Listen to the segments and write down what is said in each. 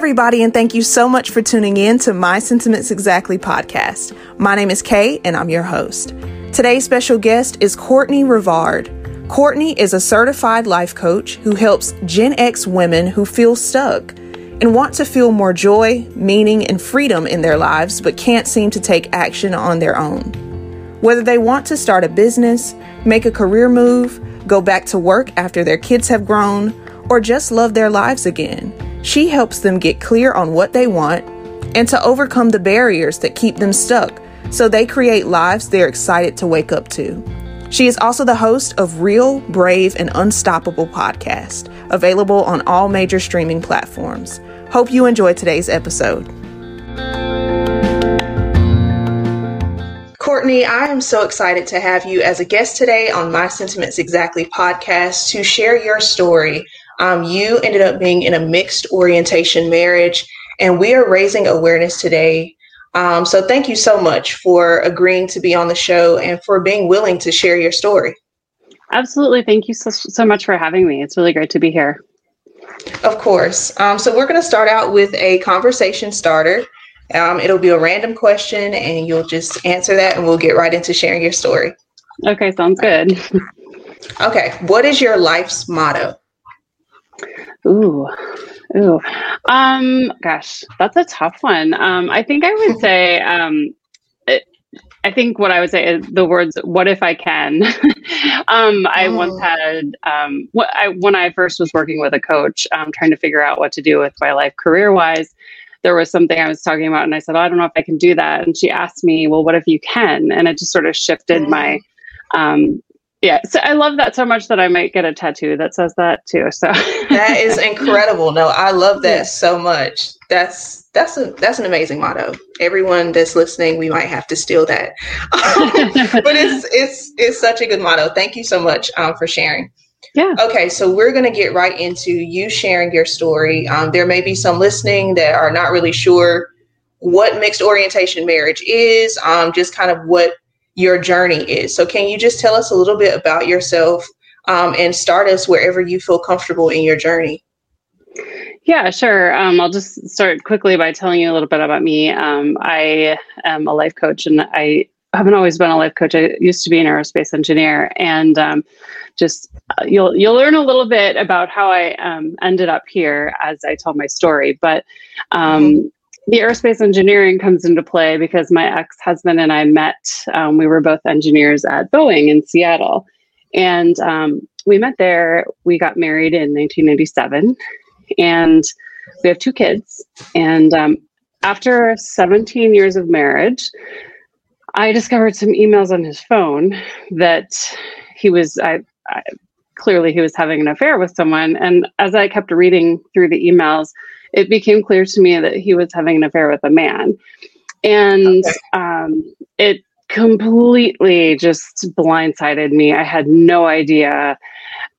everybody, and thank you so much for tuning in to My Sentiments Exactly podcast. My name is Kay, and I'm your host. Today's special guest is Courtney Rivard. Courtney is a certified life coach who helps Gen X women who feel stuck and want to feel more joy, meaning, and freedom in their lives, but can't seem to take action on their own. Whether they want to start a business, make a career move, go back to work after their kids have grown, or just love their lives again, she helps them get clear on what they want and to overcome the barriers that keep them stuck so they create lives they're excited to wake up to. She is also the host of Real, Brave, and Unstoppable podcast, available on all major streaming platforms. Hope you enjoy today's episode. Courtney, I am so excited to have you as a guest today on My Sentiments Exactly podcast to share your story. Um, you ended up being in a mixed orientation marriage, and we are raising awareness today um, so thank you so much for agreeing to be on the show and for being willing to share your story. Absolutely. Thank you so, so much for having me. It's really great to be here. Of course. Um, so we're going to start out with a conversation starter. Um, it'll be a random question and you'll just answer that and we'll get right into sharing your story. Okay, sounds good. okay. What is your life's motto? Ooh, Ooh, um, gosh, that's a tough one. Um, I think I would say, um, it, I think what I would say is the words "What if I can." um, I oh. once had um, what I, when I first was working with a coach, um, trying to figure out what to do with my life career wise. There was something I was talking about, and I said, oh, "I don't know if I can do that." And she asked me, "Well, what if you can?" And it just sort of shifted my um, yeah so i love that so much that i might get a tattoo that says that too so. That is incredible. No i love that yeah. so much. That's that's a that's an amazing motto. Everyone that's listening we might have to steal that. But it's it's it's such a good motto. Thank you so much um, for sharing. Yeah. Okay so we're going to get right into you sharing your story. Um, there may be some listening that are not really sure what mixed orientation marriage is um, just kind of what your journey is. So, can you just tell us a little bit about yourself um, and start us wherever you feel comfortable in your journey? Yeah, sure. Um, I'll just start quickly by telling you a little bit about me. Um, I am a life coach, and I haven't always been a life coach. I used to be an aerospace engineer, and um, just uh, you'll you'll learn a little bit about how I um, ended up here as I tell my story. But um, mm-hmm the aerospace engineering comes into play because my ex husband and I met. Um, we were both engineers at Boeing in Seattle. And um, we met there. We got married in 1997. And we have two kids. And um, after 17 years of marriage, I discovered some emails on his phone that he was, I, I clearly, he was having an affair with someone. And as I kept reading through the emails, it became clear to me that he was having an affair with a man. And okay. um, it completely just blindsided me. I had no idea.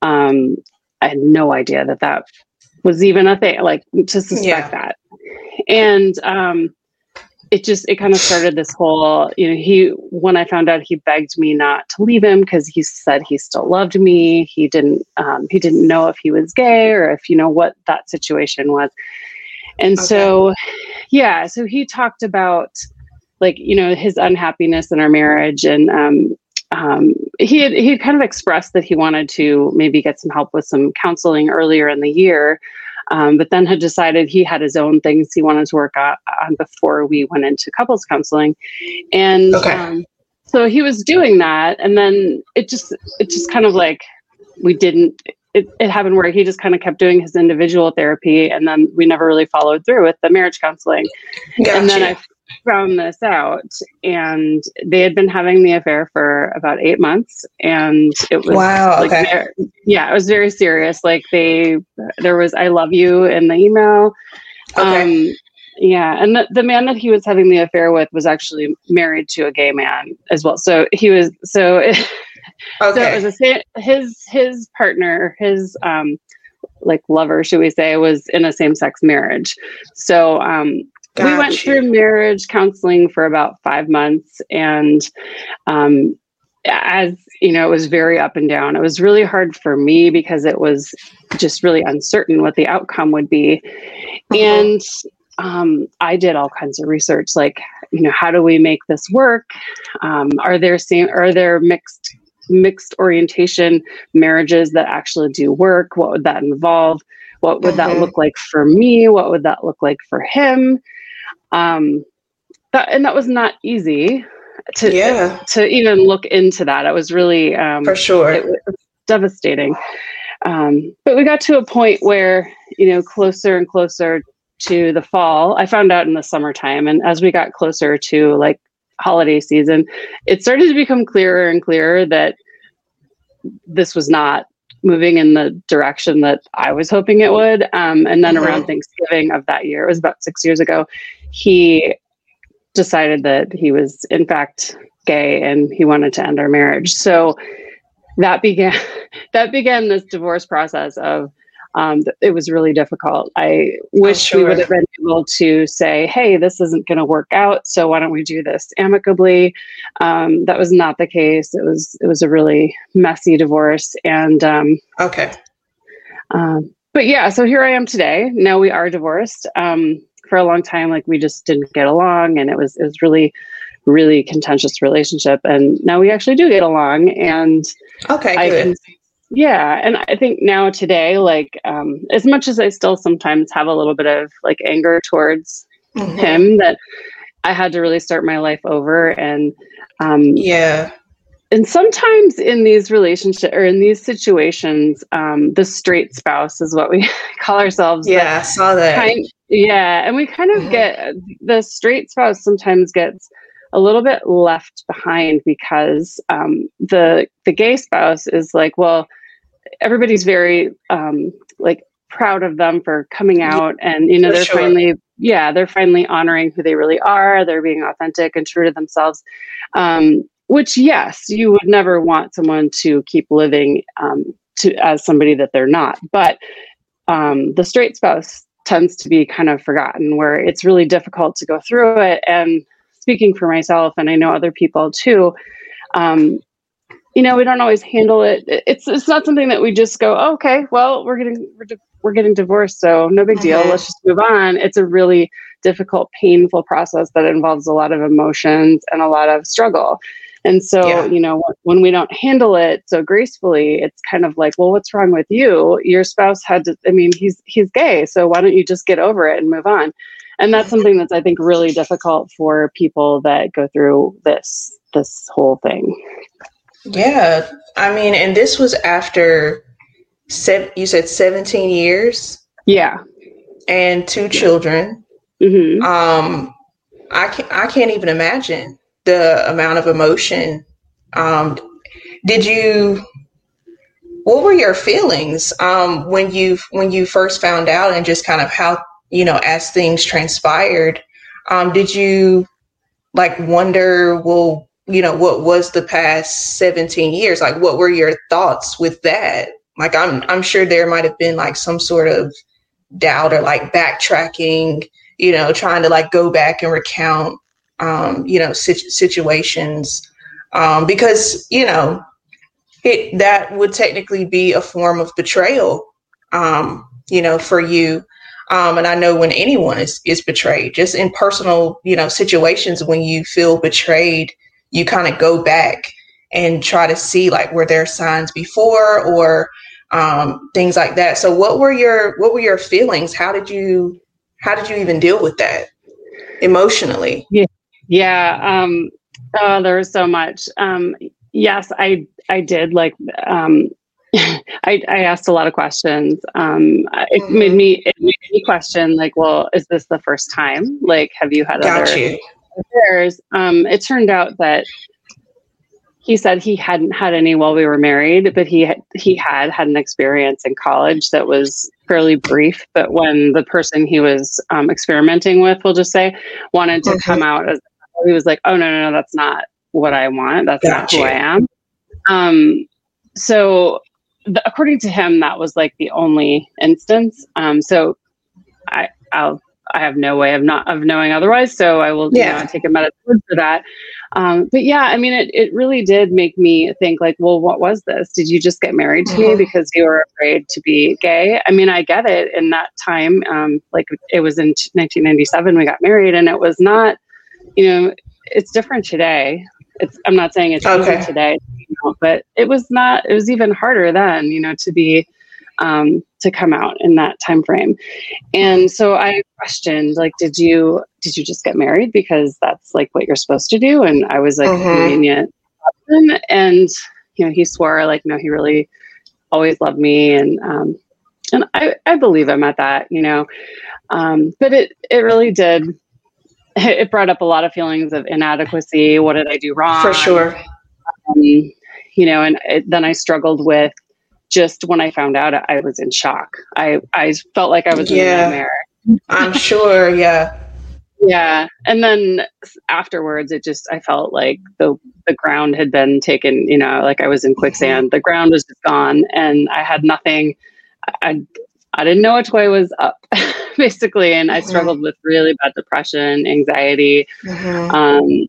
Um, I had no idea that that was even a thing, like to suspect yeah. that. And um, it just it kind of started this whole you know he when i found out he begged me not to leave him because he said he still loved me. He didn't um, he didn't know if he was gay or if you know what that situation was. And okay. so yeah so he talked about like you know his unhappiness in our marriage and um, um, he had he had kind of expressed that he wanted to maybe get some help with some counseling earlier in the year um, but then had decided he had his own things he wanted to work on, on before we went into couples counseling. And okay. um, so he was doing that. And then it just, it just kind of like, we didn't, it, it happened where he just kind of kept doing his individual therapy and then we never really followed through with the marriage counseling. Gotcha. And then I found this out and they had been having the affair for about eight months and it was wow like okay. very, yeah it was very serious like they there was i love you in the email okay. um yeah and the, the man that he was having the affair with was actually married to a gay man as well so he was so it, okay. so it was a his his partner his um like lover should we say was in a same-sex marriage so um Got we went you. through marriage counseling for about five months, and um, as you know, it was very up and down. It was really hard for me because it was just really uncertain what the outcome would be. And um, I did all kinds of research, like, you know, how do we make this work? Um, are there same, are there mixed mixed orientation marriages that actually do work? What would that involve? What would mm-hmm. that look like for me? What would that look like for him? Um, that and that was not easy to yeah. to even look into that. It was really um, for sure it, it devastating. Um, but we got to a point where you know closer and closer to the fall. I found out in the summertime, and as we got closer to like holiday season, it started to become clearer and clearer that this was not moving in the direction that I was hoping it would. Um, and then mm-hmm. around Thanksgiving of that year, it was about six years ago, he decided that he was in fact gay and he wanted to end our marriage. So that began that began this divorce process of um, it was really difficult. I wish sure. we would have been able to say, "Hey, this isn't going to work out, so why don't we do this amicably?" Um, that was not the case. It was it was a really messy divorce, and um, okay. Um, but yeah, so here I am today. Now we are divorced. Um, for a long time, like we just didn't get along, and it was it was really really contentious relationship. And now we actually do get along, and okay, I good. Can, yeah, and I think now today, like um, as much as I still sometimes have a little bit of like anger towards mm-hmm. him, that I had to really start my life over, and um, yeah, and sometimes in these relationships or in these situations, um, the straight spouse is what we call ourselves. Yeah, I saw that. Kind, yeah, and we kind of mm-hmm. get the straight spouse sometimes gets a little bit left behind because um, the the gay spouse is like, well, everybody's very um, like proud of them for coming out and you know for they're sure. finally yeah they're finally honoring who they really are they're being authentic and true to themselves um, which yes you would never want someone to keep living um, to as somebody that they're not but um, the straight spouse tends to be kind of forgotten where it's really difficult to go through it and speaking for myself and i know other people too um, you know, we don't always handle it. It's it's not something that we just go, oh, okay, well, we're getting we're, di- we're getting divorced, so no big deal. Let's just move on. It's a really difficult, painful process that involves a lot of emotions and a lot of struggle. And so, yeah. you know, when we don't handle it so gracefully, it's kind of like, well, what's wrong with you? Your spouse had to. I mean, he's he's gay, so why don't you just get over it and move on? And that's something that's I think really difficult for people that go through this this whole thing. Yeah. I mean, and this was after seven, you said 17 years? Yeah. And two children. Mm-hmm. Um, I can't, I can't even imagine the amount of emotion. Um, did you, what were your feelings um, when you when you first found out and just kind of how you know as things transpired um, did you like wonder well you know, what was the past 17 years? Like, what were your thoughts with that? Like, I'm, I'm sure there might have been like some sort of doubt or like backtracking, you know, trying to like go back and recount, um, you know, situations. Um, because, you know, it, that would technically be a form of betrayal, um, you know, for you. Um, and I know when anyone is, is betrayed, just in personal, you know, situations when you feel betrayed, you kind of go back and try to see like were there signs before or um, things like that. So what were your what were your feelings? How did you how did you even deal with that emotionally? Yeah, yeah. Um, oh, there was so much. Um, yes, I I did like. Um, I, I asked a lot of questions. Um, it mm-hmm. made me it made me question like, well, is this the first time? Like, have you had Got other you affairs, um, it turned out that he said he hadn't had any while we were married, but he had, he had had an experience in college that was fairly brief. But when the person he was um, experimenting with, we'll just say, wanted to come out as he was like, "Oh no, no, no, that's not what I want. That's not who I am." Um, so, the, according to him, that was like the only instance. Um, so, I I'll I have no way of not of knowing otherwise. So I will yeah. you know, take a medicine for that. Um, but yeah, I mean, it, it really did make me think like, well, what was this? Did you just get married to mm-hmm. me because you were afraid to be gay? I mean, I get it in that time. Um, like it was in 1997, we got married and it was not, you know, it's different today. It's, I'm not saying it's okay. easy today, you know, but it was not, it was even harder then, you know, to be, um, to come out in that time frame. And so I questioned, like, did you did you just get married because that's like what you're supposed to do? And I was like, mm-hmm. convenient And you know, he swore like, no, he really always loved me, and um, and I I believe him at that, you know. Um, but it it really did. It brought up a lot of feelings of inadequacy. What did I do wrong? For sure. Um, you know, and it, then I struggled with just when I found out, I was in shock. I, I felt like I was yeah, in a nightmare. I'm sure. Yeah. Yeah. And then afterwards, it just, I felt like the, the ground had been taken, you know, like I was in quicksand. The ground was just gone and I had nothing. I, I didn't know which way was up, basically. And mm-hmm. I struggled with really bad depression, anxiety. Mm-hmm. Um,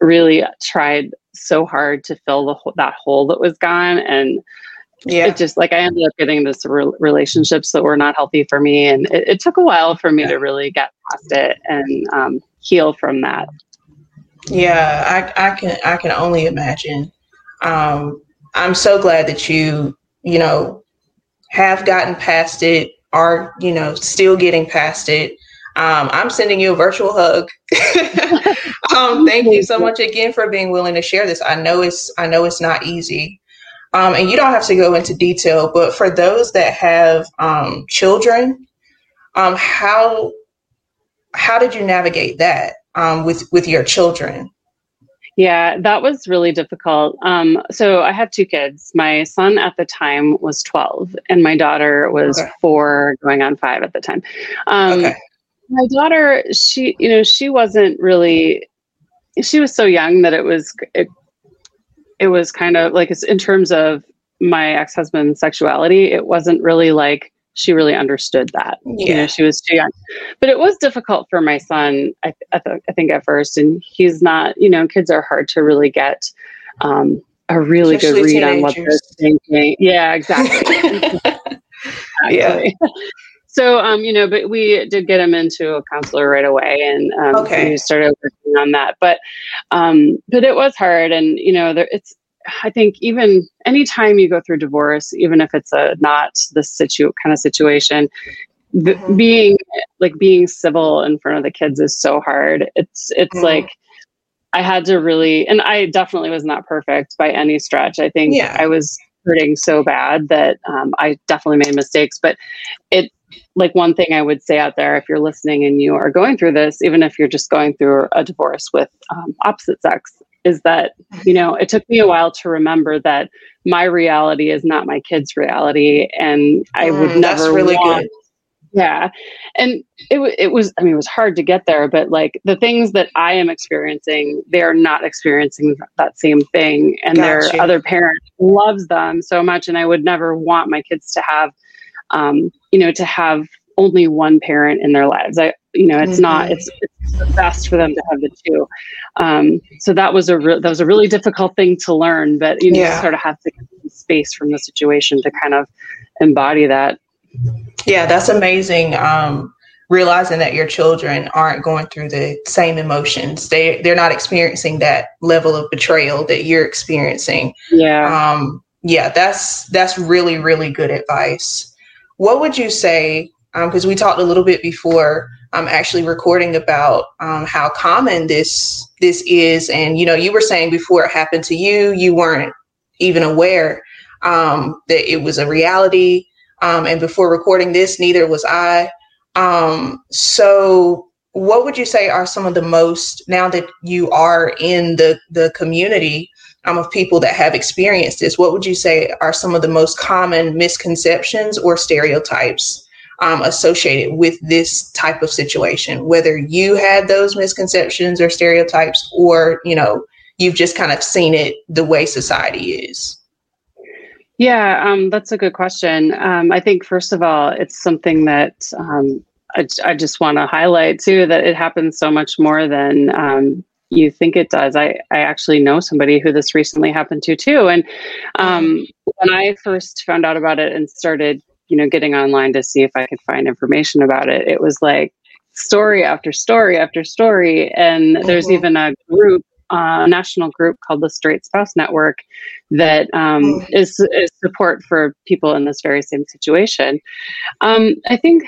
really tried so hard to fill the that hole that was gone. And yeah. it just like I ended up getting this re- relationships that were not healthy for me, and it, it took a while for me yeah. to really get past it and um, heal from that. Yeah, I, I can I can only imagine. Um, I'm so glad that you you know have gotten past it, are you know still getting past it. Um, I'm sending you a virtual hug. um, thank you so much again for being willing to share this. I know it's I know it's not easy. Um, and you don't have to go into detail, but for those that have um, children, um, how how did you navigate that um, with with your children? Yeah, that was really difficult. Um, so I have two kids. My son at the time was 12, and my daughter was okay. four, going on five at the time. Um, okay. My daughter, she, you know, she wasn't really. She was so young that it was it it was kind of like it's in terms of my ex-husband's sexuality, it wasn't really like she really understood that. Yeah. You know, she was too young. But it was difficult for my son, I, I, th- I think, at first. And he's not, you know, kids are hard to really get um, a really Especially good read teenagers. on what they're thinking. Yeah, exactly. yeah. So, um, you know, but we did get him into a counselor right away, and um, okay. we started working on that. But, um, but it was hard, and you know, there, it's. I think even anytime you go through divorce, even if it's a not the situ kind of situation, mm-hmm. being like being civil in front of the kids is so hard. It's it's mm-hmm. like I had to really, and I definitely was not perfect by any stretch. I think yeah. I was hurting so bad that um, I definitely made mistakes, but it like one thing I would say out there, if you're listening and you are going through this, even if you're just going through a divorce with um, opposite sex, is that you know it took me a while to remember that my reality is not my kid's reality, and I would mm, never really want. Good. Yeah, and it it was. I mean, it was hard to get there, but like the things that I am experiencing, they are not experiencing that same thing, and their other parent loves them so much, and I would never want my kids to have um, you know, to have only one parent in their lives. I, you know, it's mm-hmm. not, it's, it's, best for them to have the two. Um, so that was a, re- that was a really difficult thing to learn, but you know, yeah. sort of have to get space from the situation to kind of embody that. Yeah, that's amazing. Um, realizing that your children aren't going through the same emotions. They they're not experiencing that level of betrayal that you're experiencing. Yeah. Um, yeah, that's that's really really good advice. What would you say? Because um, we talked a little bit before I'm actually recording about um, how common this this is, and you know, you were saying before it happened to you, you weren't even aware um, that it was a reality, um, and before recording this, neither was I. Um, so, what would you say are some of the most now that you are in the the community? um, of people that have experienced this, what would you say are some of the most common misconceptions or stereotypes um, associated with this type of situation? Whether you had those misconceptions or stereotypes, or you know, you've just kind of seen it the way society is. Yeah, um, that's a good question. Um, I think first of all, it's something that um, I, I just want to highlight too that it happens so much more than um, you think it does. I, I actually know somebody who this recently happened to too. And um, when I first found out about it and started, you know, getting online to see if I could find information about it, it was like story after story after story. And mm-hmm. there's even a group, a uh, national group called the Straight Spouse Network that um, mm-hmm. is is support for people in this very same situation. Um, I think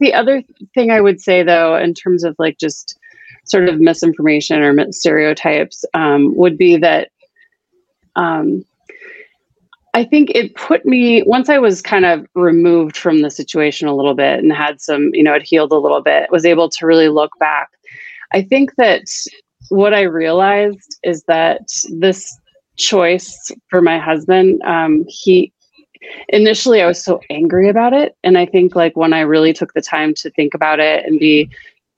the other thing I would say, though, in terms of like just sort of misinformation or stereotypes um, would be that um, I think it put me once I was kind of removed from the situation a little bit and had some, you know, it healed a little bit, was able to really look back. I think that what I realized is that this choice for my husband, um, he initially I was so angry about it. And I think like when I really took the time to think about it and be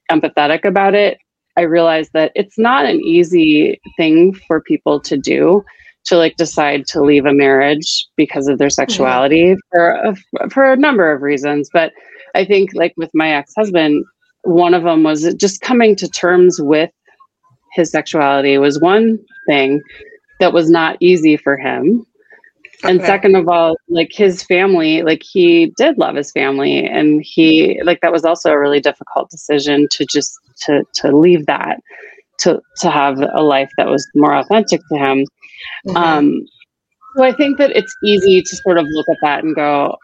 empathetic about it, I realized that it's not an easy thing for people to do to like decide to leave a marriage because of their sexuality mm-hmm. for a, for a number of reasons. But I think like with my ex husband, one of them was just coming to terms with his sexuality was one thing that was not easy for him. Okay. And second of all, like his family, like he did love his family and he like that was also a really difficult decision to just to to leave that to to have a life that was more authentic to him. Mm-hmm. Um, so I think that it's easy to sort of look at that and go,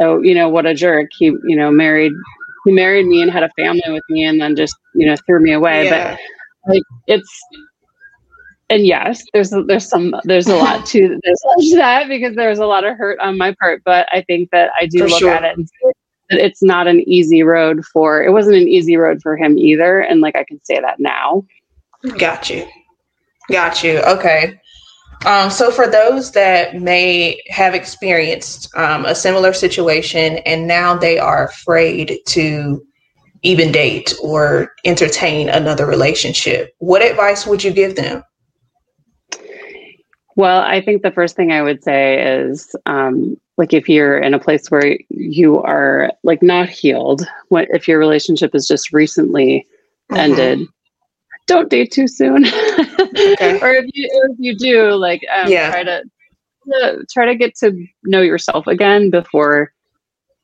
oh, you know, what a jerk. He, you know, married he married me and had a family with me and then just, you know, threw me away. Yeah. But like it's and yes, there's there's some there's a lot to there's to that because there's a lot of hurt on my part. But I think that I do for look sure. at it and see that it's not an easy road for it wasn't an easy road for him either and like i can say that now got you. Got you. Okay. Um, so for those that may have experienced um, a similar situation and now they are afraid to even date or entertain another relationship what advice would you give them? Well, I think the first thing I would say is um, like if you're in a place where you are like not healed, what if your relationship is just recently mm-hmm. ended, don't date too soon. okay. or if you if you do, like um, yeah. try to try to get to know yourself again before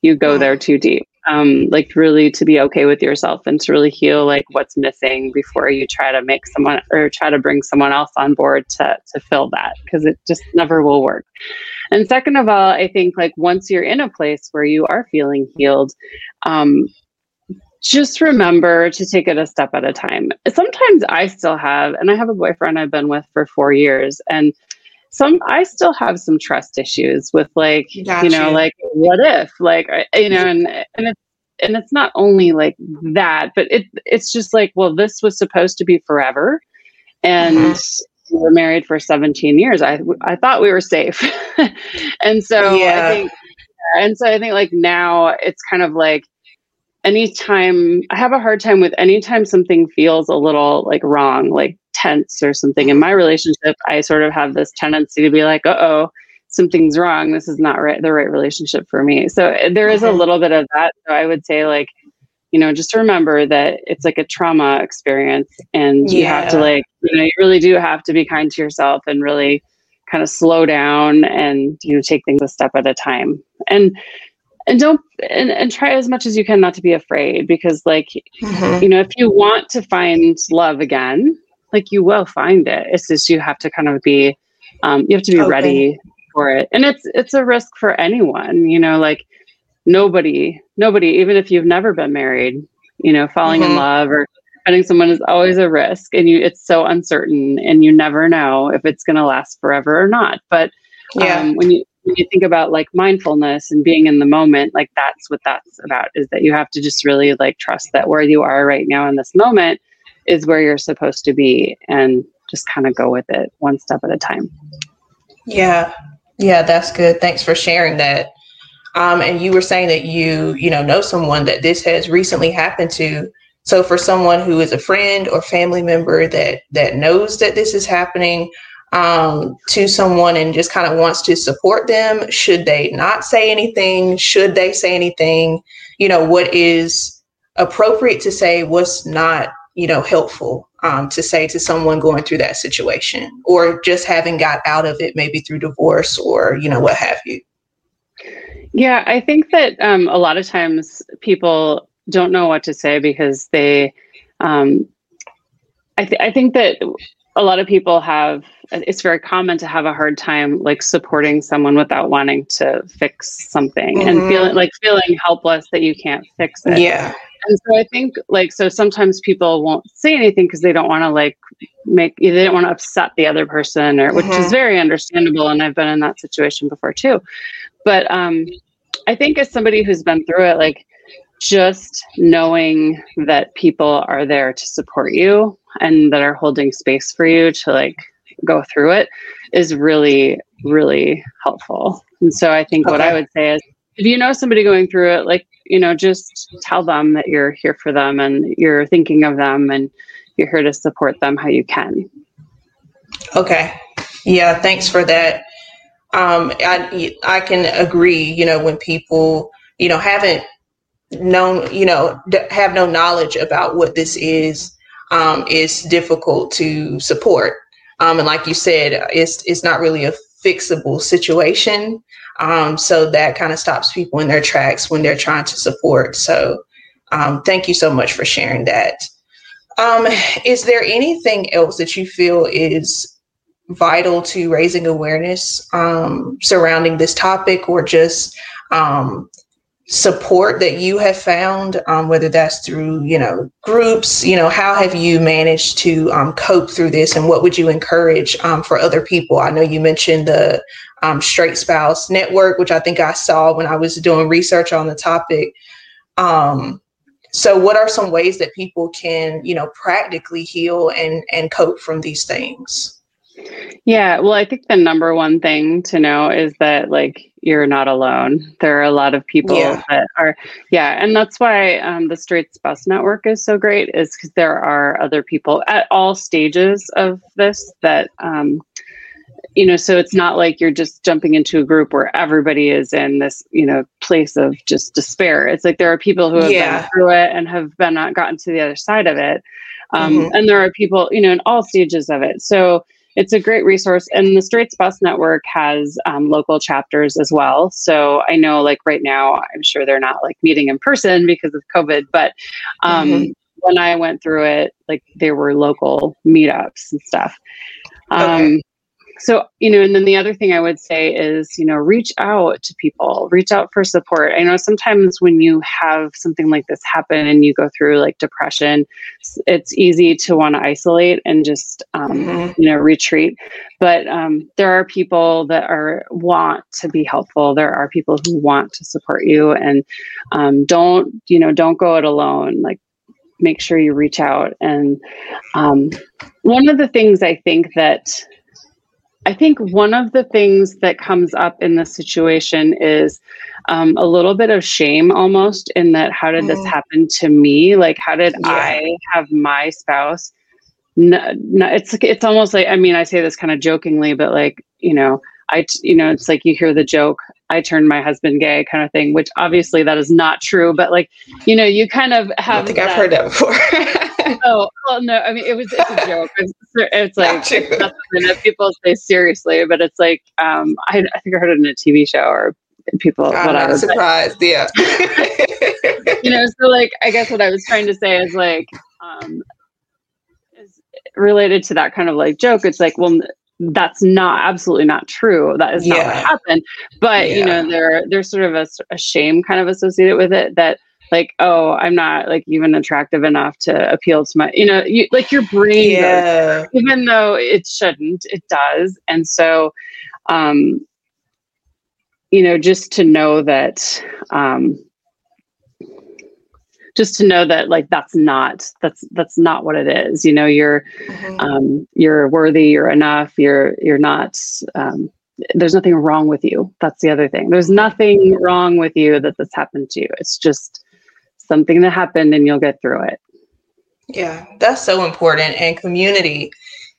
you go there too deep um, like really to be okay with yourself and to really heal like what's missing before you try to make someone or try to bring someone else on board to to fill that because it just never will work. And second of all, I think like once you're in a place where you are feeling healed, um, just remember to take it a step at a time. Sometimes I still have, and I have a boyfriend I've been with for four years, and some I still have some trust issues with like gotcha. you know like what if like you know and and it's and it's not only like that but it it's just like well this was supposed to be forever and mm-hmm. we were married for 17 years I I thought we were safe and so yeah. I think and so I think like now it's kind of like anytime I have a hard time with anytime something feels a little like wrong like tense or something in my relationship, I sort of have this tendency to be like, uh oh, something's wrong. This is not right, the right relationship for me. So eh, there is a little bit of that. So I would say, like, you know, just remember that it's like a trauma experience and you have to, like, you know, you really do have to be kind to yourself and really kind of slow down and, you know, take things a step at a time. And, and don't and, and try as much as you can not to be afraid because like mm-hmm. you know if you want to find love again like you will find it. It's just you have to kind of be um, you have to be okay. ready for it. And it's it's a risk for anyone, you know, like nobody, nobody, even if you've never been married, you know, falling mm-hmm. in love or finding someone is always a risk and you it's so uncertain and you never know if it's gonna last forever or not. But yeah. Um, when you when you think about like mindfulness and being in the moment, like that's what that's about is that you have to just really like trust that where you are right now in this moment is where you're supposed to be and just kind of go with it one step at a time. Yeah. Yeah, that's good. Thanks for sharing that. Um, and you were saying that you, you know, know someone that this has recently happened to. So for someone who is a friend or family member that that knows that this is happening um, to someone and just kind of wants to support them, should they not say anything? Should they say anything? You know, what is appropriate to say what's not you know helpful um, to say to someone going through that situation or just having got out of it maybe through divorce or you know what have you yeah i think that um, a lot of times people don't know what to say because they um, I, th- I think that a lot of people have it's very common to have a hard time like supporting someone without wanting to fix something mm-hmm. and feeling like feeling helpless that you can't fix it yeah and so i think like so sometimes people won't say anything because they don't want to like make they don't want to upset the other person or which mm-hmm. is very understandable and i've been in that situation before too but um i think as somebody who's been through it like just knowing that people are there to support you and that are holding space for you to like go through it is really really helpful and so i think okay. what i would say is if you know somebody going through it like you know just tell them that you're here for them and you're thinking of them and you're here to support them how you can okay yeah thanks for that um i i can agree you know when people you know haven't known you know have no knowledge about what this is um, is difficult to support. Um, and like you said, it's it's not really a fixable situation. Um, so that kind of stops people in their tracks when they're trying to support. So um, thank you so much for sharing that. Um, is there anything else that you feel is vital to raising awareness um, surrounding this topic or just um, support that you have found, um, whether that's through, you know, groups, you know, how have you managed to um, cope through this and what would you encourage um, for other people? I know you mentioned the um, Straight Spouse Network, which I think I saw when I was doing research on the topic. Um, so what are some ways that people can, you know, practically heal and, and cope from these things? Yeah, well, I think the number one thing to know is that like you're not alone. There are a lot of people yeah. that are, yeah, and that's why um, the Straight Spouse Network is so great, is because there are other people at all stages of this that, um, you know, so it's not like you're just jumping into a group where everybody is in this, you know, place of just despair. It's like there are people who have yeah. been through it and have been uh, gotten to the other side of it, um, mm-hmm. and there are people, you know, in all stages of it. So it's a great resource. And the Straight Spouse Network has um, local chapters as well. So I know, like right now, I'm sure they're not like meeting in person because of COVID, but um, mm-hmm. when I went through it, like there were local meetups and stuff. Um, okay so you know and then the other thing i would say is you know reach out to people reach out for support. I know sometimes when you have something like this happen and you go through like depression it's easy to want to isolate and just um, mm-hmm. you know retreat. But um, there are people that are want to be helpful. There are people who want to support you and um, don't you know don't go it alone. Like make sure you reach out. And um, one of the things i think that I think one of the things that comes up in this situation is um, a little bit of shame almost in that how did this mm. happen to me? Like, how did yeah. I have my spouse? No, no, it's it's almost like I mean I say this kind of jokingly, but like you know I you know it's like you hear the joke I turned my husband gay kind of thing, which obviously that is not true, but like you know you kind of have. I think that, I've heard that before. oh well, no. I mean, it was it's a joke. It's, it's like people say seriously, but it's like um, I, I think I heard it in a TV show or people. I'm whatever, not surprised. But, yeah. you know, so like I guess what I was trying to say is like um, is related to that kind of like joke. It's like well that's not absolutely not true. That is yeah. not what happened. But yeah. you know, there there's sort of a, a shame kind of associated with it that like oh i'm not like even attractive enough to appeal to my you know you, like your brain yeah. goes, even though it shouldn't it does. And so um you know just to know that um just to know that like that's not that's that's not what it is. You know you're mm-hmm. um you're worthy you're enough you're you're not um there's nothing wrong with you. That's the other thing. There's nothing wrong with you that this happened to you. It's just something that happened and you'll get through it. Yeah, that's so important. And community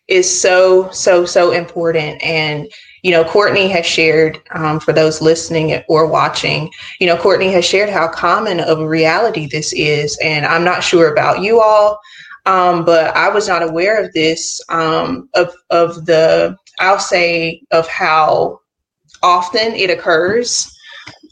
is so, so, so important. And, you know, Courtney has shared, um, for those listening or watching, you know, Courtney has shared how common of a reality this is. And I'm not sure about you all, um, but I was not aware of this, um, of, of the, I'll say, of how often it occurs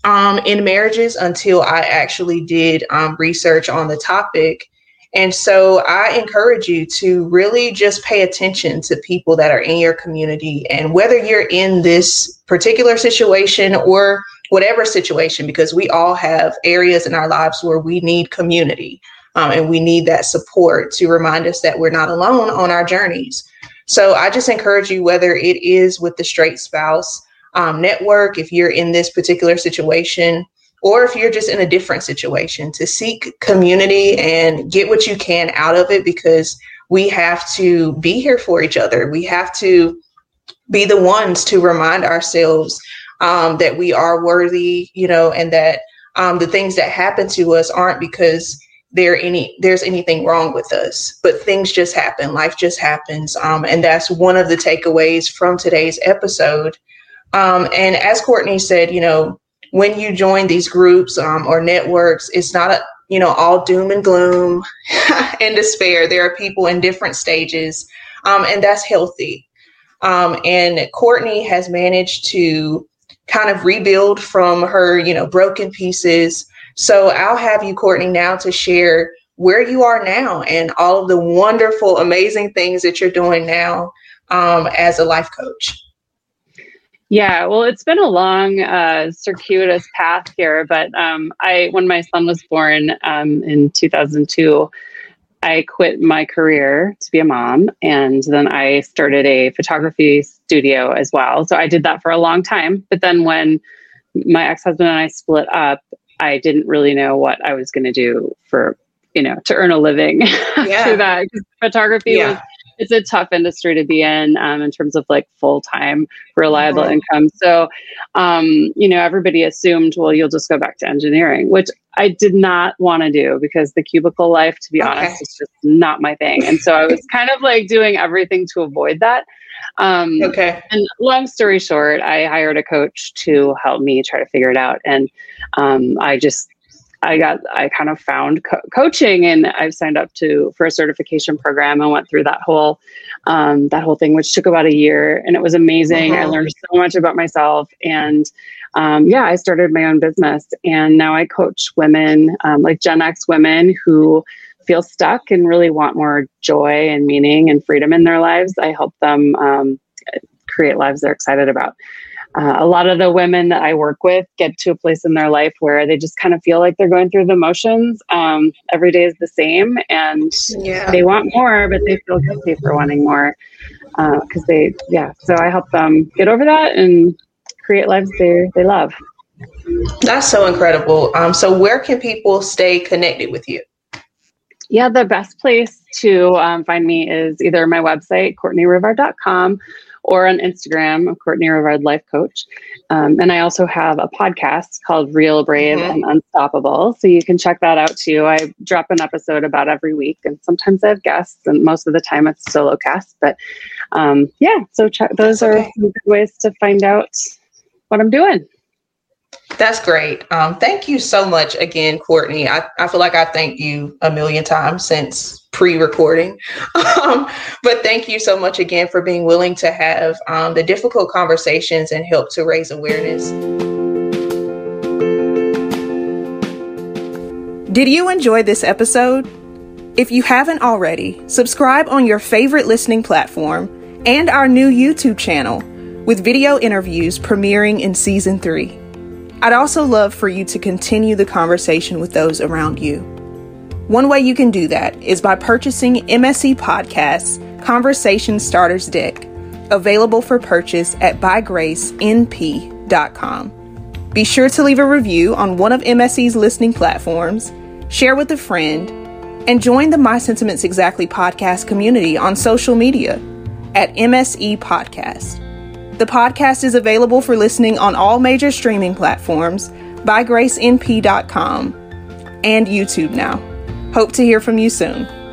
um, in marriages until I actually did um, research on the topic. And so I encourage you to really just pay attention to people that are in your community and whether you're in this particular situation or whatever situation, because we all have areas in our lives where we need community um, and we need that support to remind us that we're not alone on our journeys. So I just encourage you, whether it is with the straight spouse um, network, if you're in this particular situation, or if you're just in a different situation, to seek community and get what you can out of it because we have to be here for each other. We have to be the ones to remind ourselves um, that we are worthy, you know, and that um, the things that happen to us aren't because there any there's anything wrong with us, but things just happen. Life just happens, um, and that's one of the takeaways from today's episode. Um, and as Courtney said, you know, when you join these groups um, or networks, it's not a, you know all doom and gloom and despair. There are people in different stages, um, and that's healthy. Um, and Courtney has managed to kind of rebuild from her, you know, broken pieces. So I'll have you, Courtney, now to share where you are now and all of the wonderful, amazing things that you're doing now um, as a life coach. Yeah, well, it's been a long, uh, circuitous path here. But um, I, when my son was born um, in 2002, I quit my career to be a mom, and then I started a photography studio as well. So I did that for a long time. But then when my ex-husband and I split up, I didn't really know what I was going to do for you know to earn a living yeah. after that. Photography yeah. was it's a tough industry to be in um, in terms of like full time reliable mm-hmm. income. So, um, you know, everybody assumed, well, you'll just go back to engineering, which I did not want to do because the cubicle life, to be okay. honest, is just not my thing. And so I was kind of like doing everything to avoid that. Um, okay. And long story short, I hired a coach to help me try to figure it out. And um, I just I got I kind of found co- coaching and I've signed up to for a certification program and went through that whole um, that whole thing which took about a year and it was amazing. Uh-huh. I learned so much about myself and um, yeah, I started my own business and now I coach women um, like Gen X women who feel stuck and really want more joy and meaning and freedom in their lives. I help them um, create lives they're excited about uh, a lot of the women that I work with get to a place in their life where they just kind of feel like they're going through the motions. Um, every day is the same, and yeah. they want more, but they feel guilty for wanting more because uh, they, yeah. So I help them get over that and create lives they they love. That's so incredible. Um, so where can people stay connected with you? Yeah, the best place to um, find me is either my website, CourtneyRivard.com, or on Instagram, Courtney Rivard Life Coach. Um, and I also have a podcast called Real Brave mm-hmm. and Unstoppable. So you can check that out too. I drop an episode about every week, and sometimes I have guests, and most of the time it's solo cast. But um, yeah, so check, those are okay. good ways to find out what I'm doing. That's great. Um, thank you so much again, Courtney. I, I feel like I thank you a million times since pre-recording. Um, but thank you so much again for being willing to have um, the difficult conversations and help to raise awareness. Did you enjoy this episode? If you haven't already, subscribe on your favorite listening platform and our new YouTube channel with video interviews premiering in season three. I'd also love for you to continue the conversation with those around you. One way you can do that is by purchasing MSE Podcasts Conversation Starters Deck, available for purchase at bygracenp.com. Be sure to leave a review on one of MSE's listening platforms, share with a friend, and join the My Sentiments Exactly podcast community on social media at MSE Podcast. The podcast is available for listening on all major streaming platforms, bygracenp.com, and YouTube now. Hope to hear from you soon.